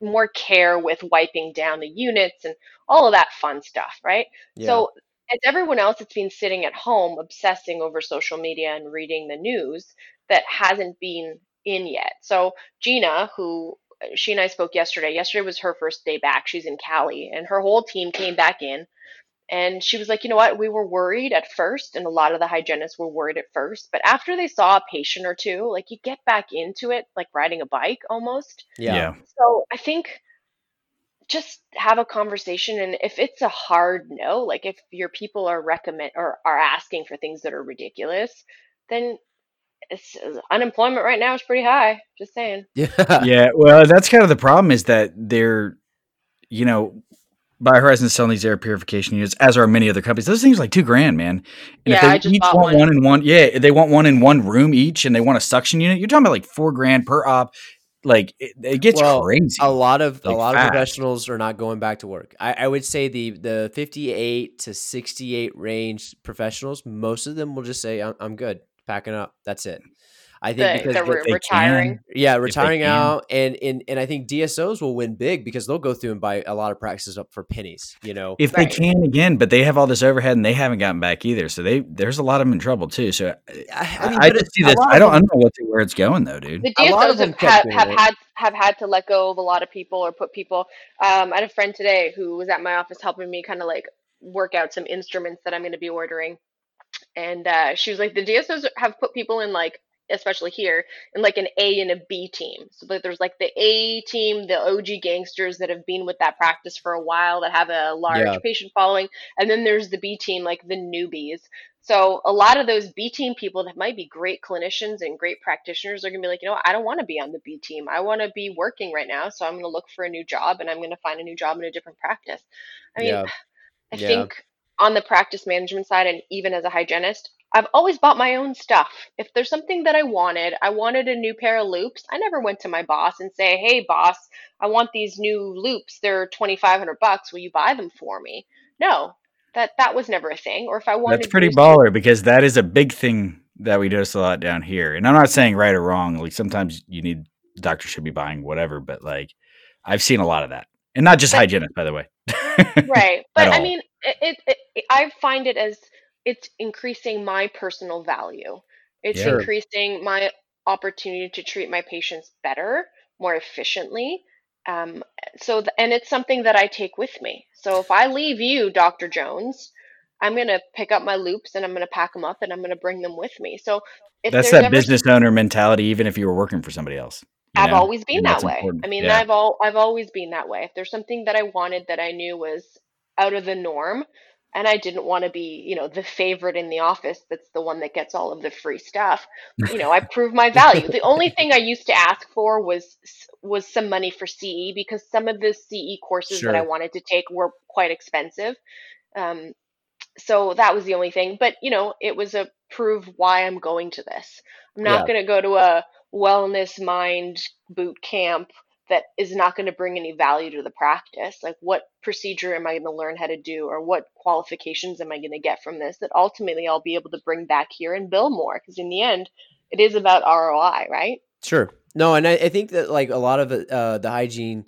more care with wiping down the units and all of that fun stuff, right? yeah. So as everyone else that's been sitting at home obsessing over social media and reading the news that hasn't been in yet. So Gina, who uh, she and I spoke yesterday. Yesterday was her first day back. She's in Cali and her whole team came back in and she was like, you know what? We were worried at first, and a lot of the hygienists were worried at first. But after they saw a patient or two, like you get back into it, like riding a bike almost. yeah. So I think just have a conversation, and if it's a hard no, like if your people are recommend or are asking for things that are ridiculous, then it's, unemployment right now is pretty high. Just saying. Yeah. yeah, well, that's kind of the problem is that they're, you know, BioHorizons selling these air purification units, as are many other companies. Those things are like two grand, man. And Yeah, if they I just each want one. one in one, yeah, they want one in one room each, and they want a suction unit. You're talking about like four grand per op. Like it, it gets Well, crazy. a lot of a lot fast. of professionals are not going back to work. I, I would say the the 58 to 68 range professionals, most of them will just say, "I'm, I'm good, packing up. That's it." I think The, because the they- re- they retiring. can. yeah, retiring out, and, and and I think DSOs will win big because they'll go through and buy a lot of practices up for pennies. You know, if Right. they can again, but they have all this overhead and they haven't gotten back either. So they there's a lot of them in trouble too. So I, I, I mean, I just see this. I don't, I don't know what where it's going though, dude. The A lot of DSOs them have, have, have had have had to let go of a lot of people or put people. Um, I had a friend today who was at my office helping me kind of like work out some instruments that I'm going to be ordering, and uh, she was like, the DSOs have put people in like, especially here, in like an A and a B team. So like, there's like the A team, the OG gangsters that have been with that practice for a while that have a large Yeah. patient following, and then there's the B team, like the newbies. So a lot of those B team people that might be great clinicians and great practitioners are gonna be like, you know. I don't want to be on the B team. I want to be working right now, so I'm gonna look for a new job and I'm gonna find a new job in a different practice. I mean, Yeah. I Yeah. think on the practice management side and even as a hygienist, I've always bought my own stuff. If there's something that I wanted, I wanted a new pair of loupes. I never went to my boss and say, "Hey boss, I want these new loupes. They're 2500 bucks. Will you buy them for me?" No. That that was never a thing. Or if I wanted That's pretty baller because that is a big thing that we notice a lot down here. And I'm not saying right or wrong. Like sometimes you need doctors should be buying whatever, but like I've seen a lot of that, and not just But- hygienists, by the way. right but i mean it, it, it i find it as it's increasing my personal value it's Sure. increasing my opportunity to treat my patients better more efficiently um, so th- and it's something that i take with me so if i leave you dr jones i'm going to pick up my loupes and i'm going to pack them up and i'm going to bring them with me so if That's that business owner mentality, even if you were working for somebody else. I've know? always been And that way. important. I mean, Yeah. I've all I've always been that way. If there's something that I wanted that I knew was out of the norm, and I didn't want to be, you know, the favorite in the office that's the one that gets all of the free stuff, you know, I prove my value. the only thing I used to ask for was was some money for CE because some of the CE courses that I wanted to take were quite expensive. Um, so that was the only thing. But you know, it was a prove why I'm going to this. I'm not Yeah. going to go to a wellness mind boot camp that is not going to bring any value to the practice. Like, what procedure am I going to learn how to do, or what qualifications am I going to get from this that ultimately I'll be able to bring back here and bill more? Because in the end, it is about ROI, right? Sure. No, and I, I think that like a lot of uh, the hygiene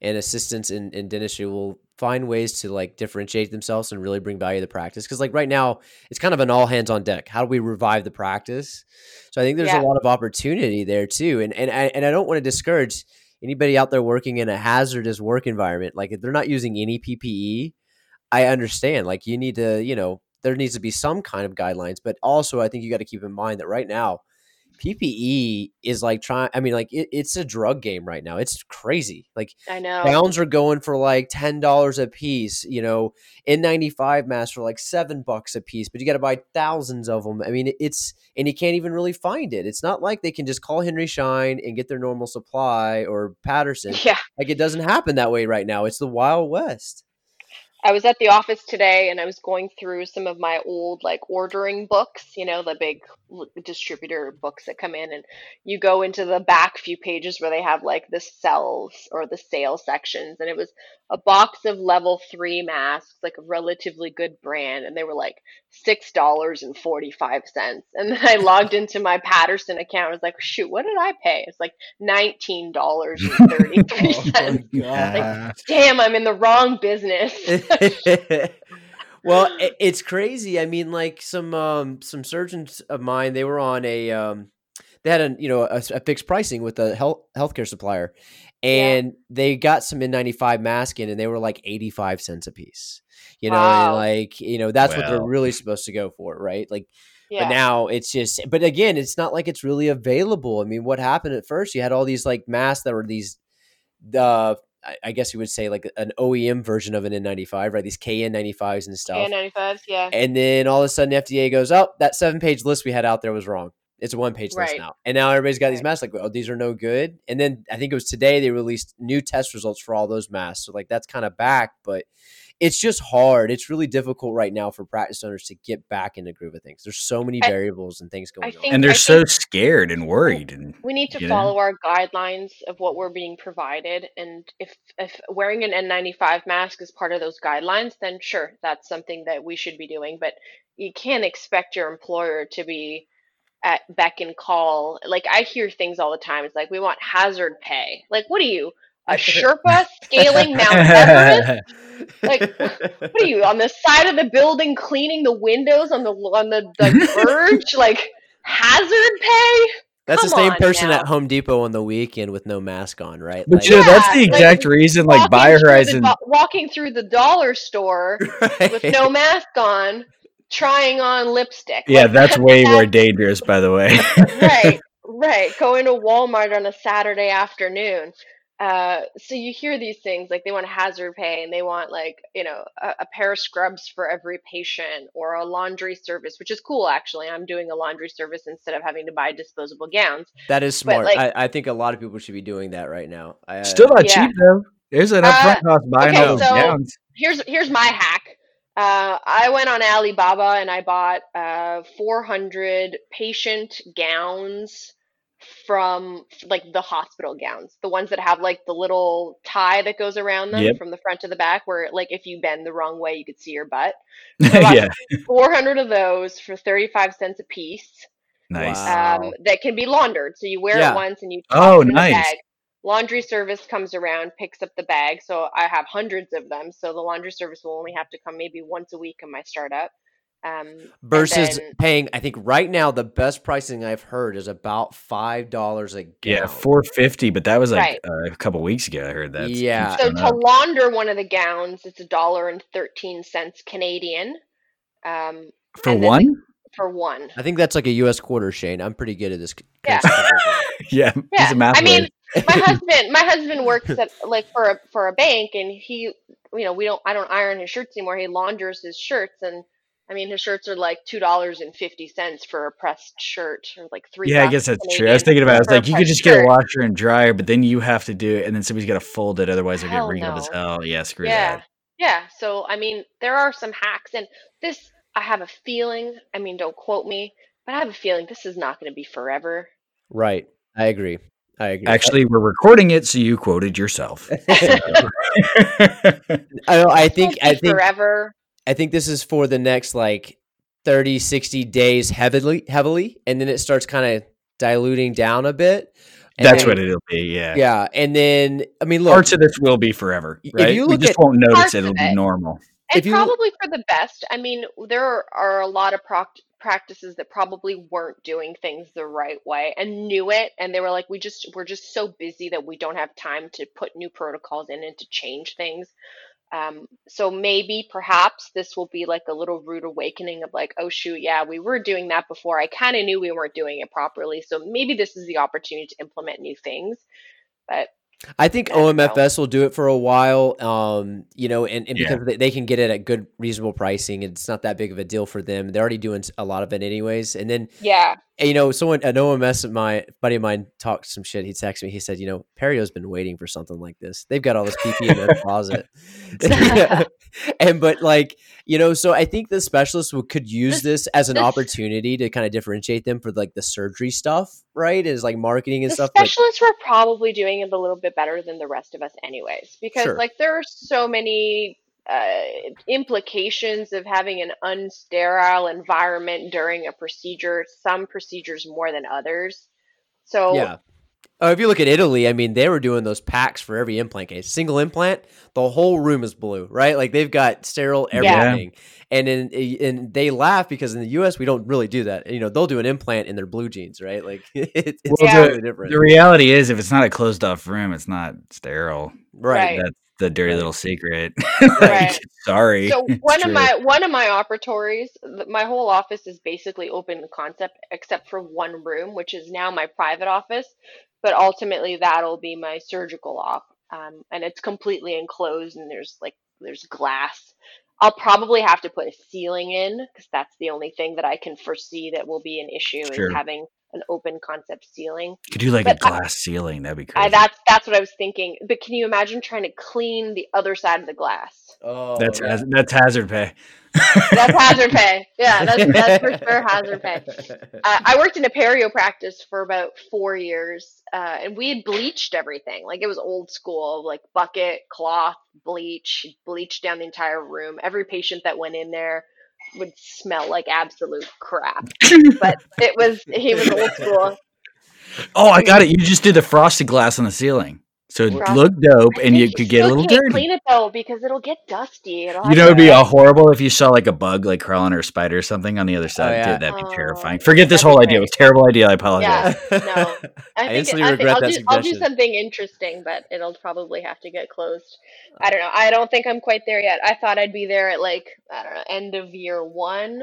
and assistants in, in dentistry will find ways to like differentiate themselves and really bring value to the practice. Because like right now, it's kind of an all hands on deck. How do we revive the practice? So I think there's Yeah. a lot of opportunity there too. And and I, and I don't want to discourage anybody out there working in a hazardous work environment. Like if they're not using any PPE, I understand. Like you need to, you know, there needs to be some kind of guidelines. But also, I think you got to keep in mind that right now, PPE is like trying. I mean, like it, it's a drug game right now. It's crazy. Like I know. gowns are going for like ten dollars a piece. You know, N95 masks for like seven bucks a piece, but you got to buy thousands of them. I mean, it's and you can't even really find it. It's not like they can just call Henry Schein and get their normal supply or Patterson. Yeah. Like it doesn't happen that way right now. It's the Wild West. I was at the office today and I was going through some of my old like ordering books, you know, the big distributor books that come in and you go into the back few pages where they have like the cells or the sale sections and it was a box of level 3 masks, like a relatively good brand and they were like $6.45. And then I logged into my Patterson account. I was like, "Shoot, what did I pay?" It's like $19.33. Yeah. Damn, I'm in the wrong business. well, it's crazy. I mean, like some um, some surgeons of mine, they were on a um, they had a you know a, a fixed pricing with a health healthcare supplier, and they got some N95 mask in, and they were like eighty five cents a piece. You know, Wow. like you know that's what they're really supposed to go for, right? Like yeah. but now it's just, but again, it's not like it's really available. I mean, what happened at first? You had all these like masks that were these, the I- I guess you would say like an OEM version of an N95, right? These KN95s and stuff. K95s, yeah. And then all of a sudden, FDA goes, "Oh, that seven-page list we had out there was wrong." It's a one page list now. And now everybody's got these masks like, oh, these are no good. And then I think it was today they released new test results for all those masks. So like that's kind of back, but it's just hard. It's really difficult right now for practice owners to get back in the groove of things. There's so many I- variables and things going I on. and they're I so scared and worried. And we need to you know? follow our guidelines of what we're being provided and if if wearing an N95 mask is part of those guidelines then sure that's something that we should be doing but you can't expect your employer to be at beck and call. Like I hear things all the time. It's like we want hazard pay. Like what are you a Sherpa scaling Mount Everest? Like what are you on the side of the building cleaning the windows on the on the, the verge? Like hazard pay? That's the same person now. at Home Depot on the weekend with no mask on, right? But Like- you know, that's the Yeah, like, exact reason, like walking Horizon, the walking through the dollar store with no mask on, trying on lipstick. Yeah, Like, that's way that- more dangerous, by the way. right, right. Going to Walmart on a Saturday afternoon. Uh, so you hear these things like they want hazard pay and they want like you know a, a pair of scrubs for every patient or a laundry service, which is cool actually. I'm doing a laundry service instead of having to buy disposable gowns. that is but, smart. like- I, I think a lot of people should be doing that right now. I, uh, Still not Yeah. cheap though. There's an Uh, upfront cost buying okay, all those so- gowns. here's here's my hack. Uh, I went on Alibaba and I bought uh, 400 patient gowns from like the hospital gowns, the ones that have like the little tie that goes around them Yep. from the front to the back, where like if you bend the wrong way, you could see your butt. I bought yeah, 400 of those for 35 cents a piece. nice. Wow. Um, that can be laundered, so you wear Yeah. it once and you Oh, toss it in the nice. Bag. Laundry service comes around, picks up the bag. So I have hundreds of them. So the laundry service will only have to come maybe once a week in my startup. Um, versus then- paying. I think right now the best pricing I've heard is about five dollars a gallon. Yeah, four fifty, but that was like Right. uh, a couple weeks ago. I heard that. Yeah. so to up. launder one of the gowns, it's a dollar and thirteen cents Canadian um, for and then one, for one. I think that's like a U.S. quarter, Shane. I'm pretty good at this. Yeah. yeah, he's Yeah, a math I mean, whiz. My husband my husband works at like for a for a bank and he you know we don't i don't iron his shirts anymore he launders his shirts and i mean his shirts are like two dollars and fifty cents for a pressed shirt or like three Yeah, I guess that's true. I was thinking about. it. I was like, you could pressed just get a washer and dryer, but then you have to do it, and then somebody's got to fold it. Otherwise, it'll get Hell wrinkled as hell. Yeah, screw yeah that. yeah so i mean there are some hacks and this i have a feeling i mean don't quote me but i have a feeling this is not going to be forever Right. I agree. I agree. Actually, we're recording it, so you quoted yourself. Oh, I, I think I think forever I think this is for the next like 30, 60 days heavily, heavily, and then it starts kind of diluting down a bit. And That's then- what it'll be. Yeah. Yeah, and then I mean, look, Parts of this will be forever, If right? you we look just at won't notice it. It'll of be normal. and If you- probably for the best. I mean, there are, are a lot of proc- practices that probably weren't doing things the right way and knew it, and they were like, "We just we're just so busy that we don't have time to put new protocols in and to change things." Um, so maybe, perhaps, this will be like a little rude awakening of like, "Oh shoot, yeah, we were doing that before. I kind of knew we weren't doing it properly, so maybe this is the opportunity to implement new things." But I think I. OMFS will do it for a while. Um, you know, and, and because they, they can get it at good, reasonable pricing, it's not that big of a deal for them. They're already doing a lot of it anyways. And then yeah, you know, someone an OMS, of my buddy of mine talked some shit. He texted me. He said, you know, Perio's been waiting for something like this. They've got all this PP in their closet, and but like you know, so I think the specialists could use This- as an opportunity to kind of differentiate them for like the surgery stuff, right? Is like marketing and the stuff. specialists were probably doing it a little bit better than the rest of us anyways because Sure. like there are so many uh, implications of having an unsterile environment during a procedure some procedures more than others so Yeah. Oh, if you look at Italy, I mean, they were doing those packs for every implant case. Single implant, the whole room is blue, right? Like they've got sterile Yeah. everything. And in and they laugh because in the US we don't really do that. You know, they'll do an implant in their blue jeans, right? Like it, it's Well, totally different. The reality is, if it's not a closed off room, it's not sterile. right. Right. That's the dirty little secret. Like, Right. Sorry. so one of my one of my operatories my whole office is basically open concept except for one room which is now my private office but ultimately that'll be my surgical op um, and it's completely enclosed and there's like there's glass i'll probably have to put a ceiling in because that's the only thing that i can foresee that will be an issue Sure. is having an open concept ceiling. Could do like But a I- glass ceiling. That'd be crazy. I, that's that's what I was thinking. But can you imagine trying to clean the other side of the glass? oh, that's yeah. haz- that's hazard pay. That's hazard pay. Yeah, that's that's for sure hazard pay. Uh, I worked in a perio practice for about four years, uh, and we had bleached everything. Like it was old school, like bucket, cloth, bleach, bleached down the entire room. Every patient that went in there would smell like absolute crap. But it was he was old school. Oh, I got it. You just did the frosted glass on the ceiling, so it Frosted- looked dope, and you could get a still little can't dirty. Clean it though because it'll get dusty. It'll You know, it'd be a horrible if you saw like a bug like crawling or a spider or something on the other oh, side. yeah. Dude, that'd be Oh, terrifying. Forget this whole idea. It was a terrible idea. I apologize. Yeah, no. I I think instantly I think regret I'll that do I'll do something interesting, but it'll probably have to get closed. I don't know. I don't think I'm quite there yet. I thought I'd be there at like I don't know end of year one,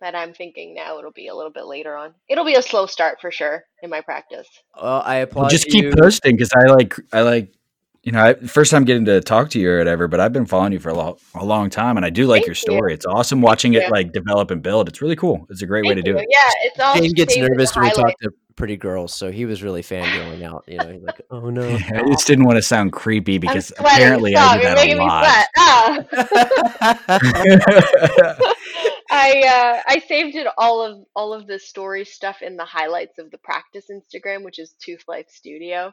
but I'm thinking now it'll be a little bit later on. It'll be a slow start for sure in my practice. Well, I applaud Well, just keep you. posting because I like I like you know I, first time getting to talk to you or whatever, but I've been following you for a, lo- a long time, and I do like Thank your you. story. It's awesome watching Thank it you. like develop and build. It's really cool. It's a great way to Thank do it. Yeah, it's all. Shane gets saved as a nervous when we talk to pretty girls, so he was really fangirling out. You know, he's like, "Oh no." I just didn't want to sound creepy because apparently Stop. I do You're that making a me lot. Ah. sweat. I uh, I saved it all of all of the story stuff in the highlights of the practice Instagram, which is Tooth Life Studio.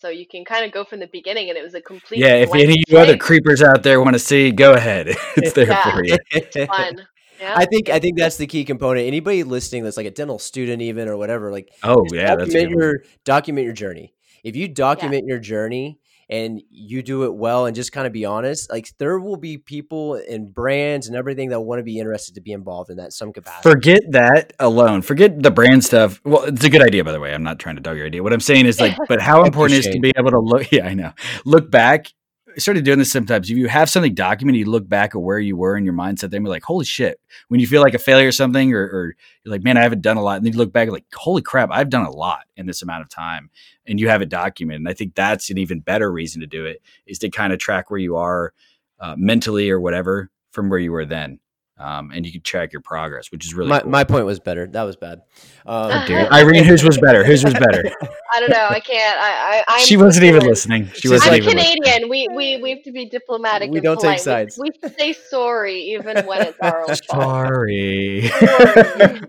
So you can kind of go from the beginning, and it was a complete. yeah, if any of you other creepers out there want to see, go ahead. It's there Yeah. for you. fun. Yeah. I think I think that's the key component. Anybody listening that's like a dental student, even or whatever, like Oh yeah, that's document good one. your document your journey. If you document your journey and you do it well and just kind of be honest, like there will be people and brands and everything that want to be interested to be involved in that some capacity. Forget that alone. Forget the brand stuff. Well, it's a good idea, by the way. I'm not trying to dog your idea. What I'm saying is like, but how important is to be able to look? Yeah, I know. Look back. I started doing this sometimes. If you have something documented, you look back at where you were in your mindset. Then be like, holy shit. When you feel like a failure or something, or, or you're like, man, I haven't done a lot, and then you look back like, holy crap, I've done a lot in this amount of time, and you have it documented. And I think that's an even better reason to do it is to kind of track where you are uh, mentally or whatever from where you were then. Um, and you can track your progress, which is really my, cool. my point was better. That was bad. Um, How Dude, Irene, whose was better? Whose was better? I don't know. I can't. I, I I'm she wasn't even listening. She She's wasn't I'm even listening. Canadian. We, we we have to be diplomatic. We and don't take sides. We, we say sorry even when it's our own fault. Sorry.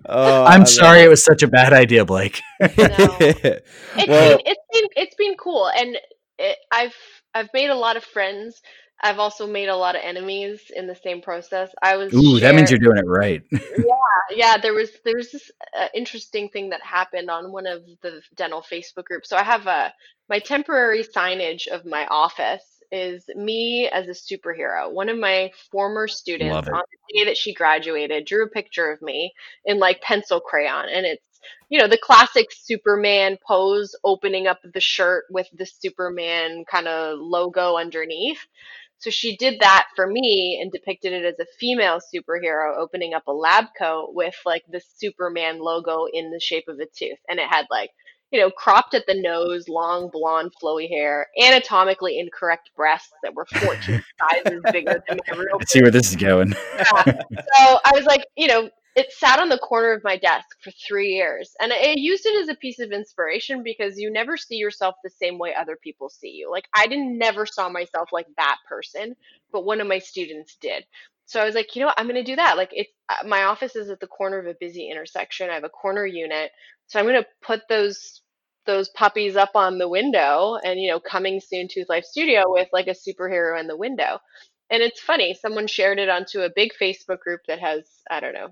oh, I I'm sorry it was such a bad idea, Blake. it. It's well, been it's been it's been cool, and it, I've I've made a lot of friends. I've also made a lot of enemies in the same process. I was Ooh, that means you're doing it right. yeah yeah. there was there was this uh, interesting thing that happened on one of the dental facebook groups so i have a my temporary signage of my office is me as a superhero one of my former students on the day that she graduated drew a picture of me in like pencil crayon and it's you know the classic superman pose opening up the shirt with the superman kind of logo underneath so she did that for me and depicted it as a female superhero opening up a lab coat with like the Superman logo in the shape of a tooth. And it had like, you know, cropped at the nose, long blonde flowy hair, anatomically incorrect breasts that were 14 sizes bigger than my real Let's see where this is going. yeah. So I was like, you know, it sat on the corner of my desk for three years. And I used it as a piece of inspiration because you never see yourself the same way other people see you. Like, I didn't never saw myself like that person, but one of my students did. So I was like, you know what? I'm going to do that. Like, it's uh, my office is at the corner of a busy intersection. I have a corner unit. So I'm going to put those those puppies up on the window and you know coming soon tooth life studio with like a superhero in the window and it's funny someone shared it onto a big facebook group that has i don't know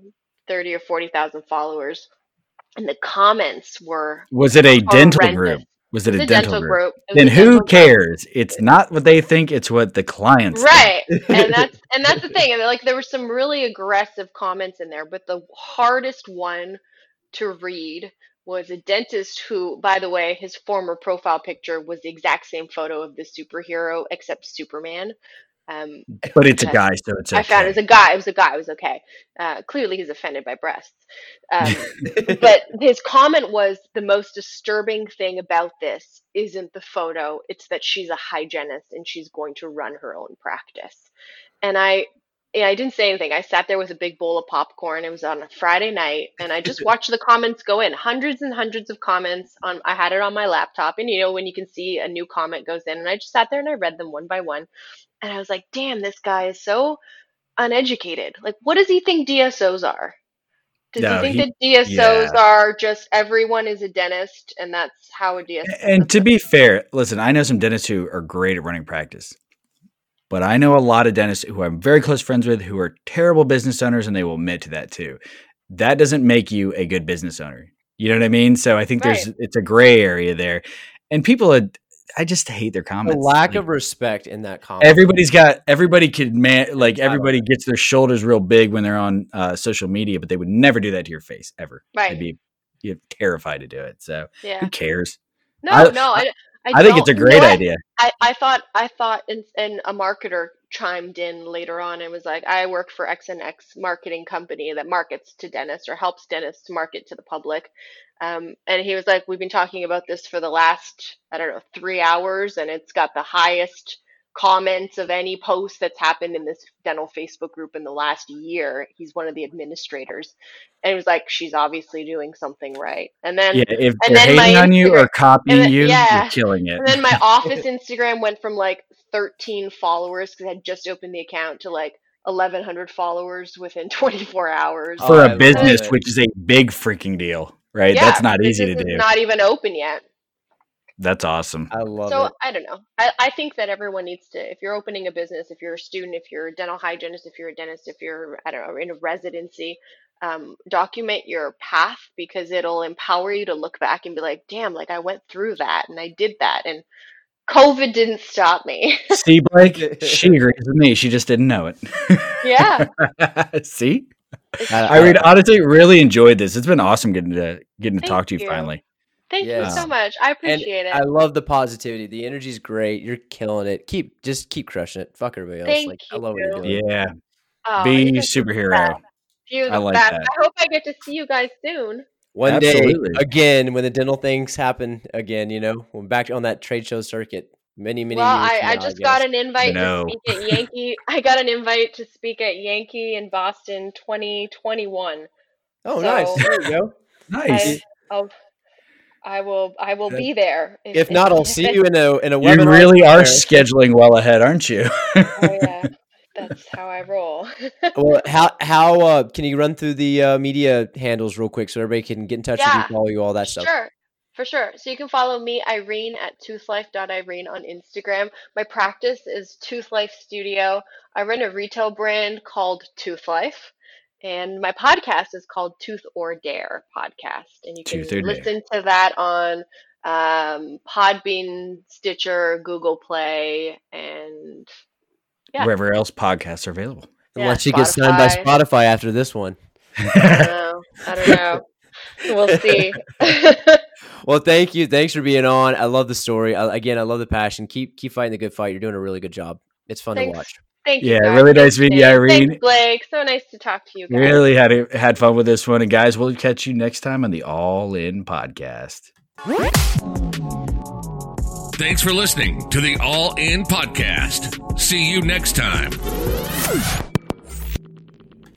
30 or 40,000 followers and the comments were Was it a dental group? Was it It's a dental, dental group? group Then who dental group. cares? It's not what they think, it's what the clients think. right and that's and that's the thing and like there were some really aggressive comments in there but the hardest one to read was a dentist who by the way his former profile picture was the exact same photo of the superhero except superman um, But it's a guy, so it's okay. I found it was a guy. It was a guy. It was okay. Uh, clearly, he's offended by breasts. Um, but his comment was the most disturbing thing about this isn't the photo; it's that she's a hygienist and she's going to run her own practice. And I, yeah, I didn't say anything. I sat there with a big bowl of popcorn. It was on a Friday night, and I just watched the comments go in. Hundreds and hundreds of comments on. I had it on my laptop, and you know when you can see a new comment goes in, and I just sat there and I read them one by one, and I was like, "Damn, this guy is so uneducated. Like, what does he think DSOs are? Does No, he think he- that DSOs yeah. are just everyone is a dentist, and that's how a DSO? And to be fair, listen, I know some dentists who are great at running practice, but I know a lot of dentists who I'm very close friends with who are terrible business owners, and they will admit to that too. That doesn't make you a good business owner. You know what I mean? So I think there's it's a gray area there, and people, are, I just hate their comments. The lack Like, of respect in that comment. everybody's got everybody could man like everybody gets their shoulders real big when they're on uh, social media, but they would never do that to your face ever. Right. They'd be you're terrified to do it. So yeah. who cares? No, I- no, I, I, I think it's a don't- you know great what? idea. I, I thought I thought and, and a marketer chimed in later on and was like, I work for X and X marketing company that markets to dentists or helps dentists market to the public. Um, and he was like, We've been talking about this for the last, I don't know, three hours, and it's got the highest comments of any post that's happened in this dental Facebook group in the last year. He's one of the administrators. And he was like, She's obviously doing something right. And then Yeah, if and they're then my hating on you or copying then- you, yeah. you're killing it. and then my office Instagram went from like 13 followers because I had just opened the account to like 1,100 followers within 24 hours. Oh, for a business, which is a big freaking deal, right? Yeah, That's not easy to do. Not even open yet. That's awesome. I love so it. So I don't know. I, I think that everyone needs to, if you're opening a business, if you're a student, if you're a dental hygienist, if you're a dentist, if you're, I don't know, in a residency, um, document your path because it'll empower you to look back and be like, damn, like I went through that and I did that. And COVID didn't stop me. See, Blake, she agrees with me. She just didn't know it. yeah. See, I- I mean, honestly, really enjoyed this. It's been awesome getting to getting to talk to you, you. finally. Thank Yes. you so much. I and appreciate it. I love the positivity. The energy's great. You're killing it. Keep just keep crushing it. Fuck everybody else. Thank like I love what you're doing. Yeah, Oh, be you guys are the superhero. best. You're the I like best. that. I hope I get to see you guys soon. One Absolutely. day again, when the dental things happen again, you know, we're back on that trade show circuit. Many, many well, years. I, from I just guess. got an invite to speak at Yankee. I got an invite to speak at Yankee in Boston 2021. Oh, so- nice. There you go. Nice. I, I'll, I will. I will be there. If not, I'll see you in a in a You really are somewhere. scheduling well ahead, aren't you? Oh yeah, that's how I roll. Well, how how uh, can you run through the uh, media handles real quick so everybody can get in touch with you, follow you, all that stuff? Sure, for sure. So you can follow me, Irene, at toothlife.irene on Instagram. My practice is Tooth Life Studio. I run a retail brand called Tooth Life. And my podcast is called Tooth or Dare podcast. And you can Tooth Dare. listen to that on um, Podbean, Stitcher, Google Play, and Yeah. Wherever else podcasts are available. yeah, Unless you get signed by Spotify. Spotify after this one. I don't know. I don't know. We'll see. Well, thank you. Thanks for being on. I love the story. I, again, I love the passion. Keep keep fighting the good fight. You're doing a really good job. It's fun Thanks. to watch. Thank you. Yeah, guys. really nice Thanks, meeting you, Irene. Thanks, Blake. So nice to talk to you guys. really had a, had fun with this one, and guys, we'll catch you next time on the All In Podcast. Thanks for listening to the All In Podcast. See you next time.